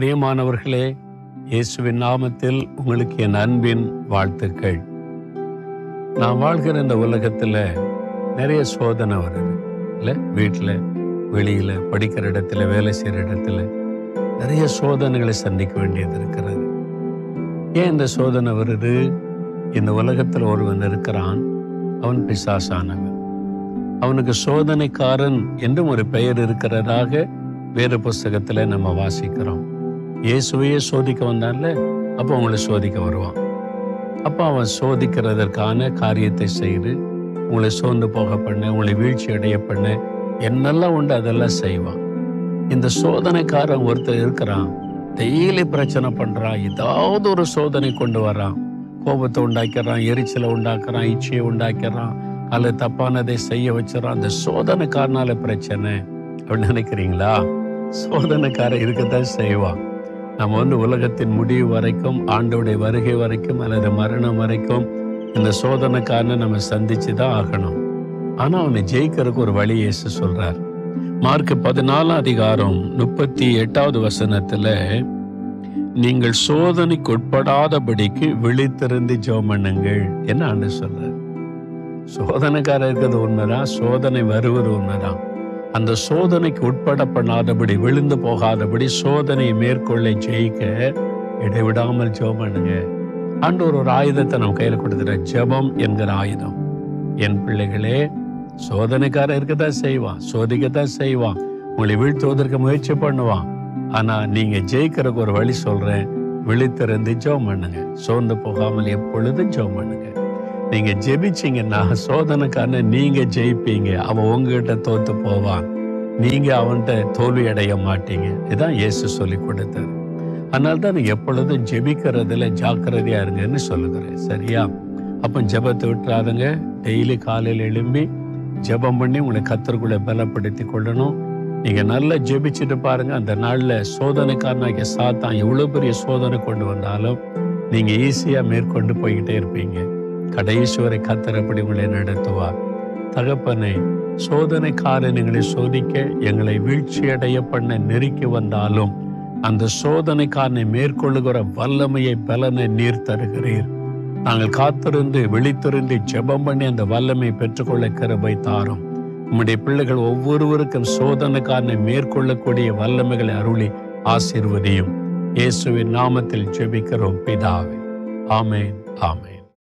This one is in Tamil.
பிரியமானவர்களே இயேசுவின் நாமத்தில் உங்களுக்கு என் அன்பின் வாழ்த்துக்கள். நான் வாழ்கிற இந்த உலகத்தில் நிறைய சோதனை வருது. இல்லை வீட்டில் வெளியில் படிக்கிற இடத்துல வேலை செய்கிற இடத்துல நிறைய சோதனைகளை சந்திக்க வேண்டியது இருக்கிறது. ஏன் இந்த சோதனை வருது? இந்த உலகத்தில் ஒருவன் இருக்கிறான். அவன் பிசாசானவன். அவனுக்கு சோதனைக்காரன் என்றும் ஒரு பெயர் இருக்கிறதாக வேறு புஸ்தகத்தில் நம்ம வாசிக்கிறோம். இயேசுவையே சோதிக்க வந்தான்ல அப்போ அவங்கள சோதிக்க வருவான். அப்போ அவன் சோதிக்கிறதற்கான காரியத்தை செய்து உங்களை சோர்ந்து போக பண்ண உங்களை வீழ்ச்சி அடைய பண்ண என்னெல்லாம் உண்டு அதெல்லாம் செய்வான். இந்த சோதனைக்காரன் ஒருத்தர் இருக்கிறான். டெய்லி பிரச்சனை பண்ணுறான் ஏதாவது ஒரு சோதனை கொண்டு வரான். கோபத்தை உண்டாக்கிறான் எரிச்சலை உண்டாக்குறான் இச்சையை உண்டாக்கிறான் அல்லது தப்பானதை செய்ய வச்சிடறான் அந்த சோதனைக்காரனால பிரச்சனை. அப்படின்னு நினைக்கிறீங்களா? சோதனைக்காரன் இருக்கத்தான் செய்வான். நம்ம வந்து உலகத்தின் முடிவு வரைக்கும் ஆண்டோடைய வருகை வரைக்கும் அல்லது மரணம் வரைக்கும் இந்த சோதனைக்காரனை நம்ம சந்திச்சு தான் ஆகணும். ஆனா அவனை ஜெயிக்கிறதுக்கு ஒரு வழி இயேசு சொல்றார். மார்க் பதினாலாம் அதிகாரம் முப்பத்தி எட்டாவது வசனத்துல நீங்கள் சோதனைக்கு உட்படாதபடிக்கு விழித்திருந்து ஜோமண்ணுங்கள் பண்ணுங்கள் என்ன ஆண்டு சொல்றார். சோதனைக்காரர் இருக்கிறது உண்மைதான் சோதனை வருவது உண்மைதான். அந்த சோதனைக்கு உட்பட பண்ணாதபடி விழுந்து போகாதபடி சோதனையை மேற்கொள்ள ஜெயிக்க இடைவிடாமல் ஜெபம் பண்ணுங்க. ஆண்டவர் ஒரு ஆயுதத்தை நம்ம கையில் கொடுத்துற ஜெபம் என்கிற ஆயுதம். என் பிள்ளைகளே சோதனைக்காரன் இருக்கத்தான் செய்வான் சோதிக்கத்தான் செய்வான் உங்களை வீழ்த்துவதற்கு முயற்சி பண்ணுவான். ஆனா நீங்க ஜெயிக்கிறதுக்கு ஒரு வழி சொல்றேன் விழித்திருந்து ஜெபம் பண்ணுங்க. சோர்ந்து போகாமல் எப்பொழுதும் ஜெபம் பண்ணுங்க. நீங்க ஜெபிச்சீங்கன்னா சோதனைக்கான நீங்க ஜெயிப்பீங்க. அவன் உங்ககிட்ட தோத்து போவான். நீங்க அவன்கிட்ட தோல்வி அடைய மாட்டீங்க. இதுதான் இயேசு சொல்லி கொடுத்தாரு அதனால தான் நீங்க எப்பொழுதும் ஜெபிக்கிறதுல ஜாக்கிரதையா இருங்கன்னு சொல்லுகிறேன். சரியா? அப்போ ஜெபத்தை விட்டுறாதுங்க. டெய்லி காலையில் எழும்பி ஜெபம் பண்ணி உங்களை கத்தருக்குள்ள பலப்படுத்தி கொள்ளணும். நீங்க நல்லா ஜெபிச்சுட்டு பாருங்க. அந்த நாளில் சோதனைக்காரனாகிய சாத்தான் எவ்வளோ பெரிய சோதனை கொண்டு வந்தாலும் நீங்க ஈஸியா மேற்கொண்டு போய்கிட்டே இருப்பீங்க. கடைசி வரை கத்தரப்படி உங்களை நடத்துவார். தகப்பனை சோதனை காரணங்களை சோதிக்க எங்களை வீழ்ச்சியடைய பண்ண நெருக்கி வந்தாலும் அந்த சோதனை காரணை மேற்கொள்ளுகிற வல்லமையை பலனை நீர் தருகிறீர். நாங்கள் காத்திருந்து விழித்திருந்து ஜெபம் பண்ணி அந்த வல்லமை பெற்றுக்கொள்ள கருவை தாரும். உம்முடைய பிள்ளைகள் ஒவ்வொருவருக்கும் சோதனை காரணை மேற்கொள்ளக்கூடிய வல்லமைகளை அருளி ஆசீர்வதியும். இயேசுவின் நாமத்தில் ஜெபிக்கிறோம் பிதாவே. ஆமேன் ஆமேன்.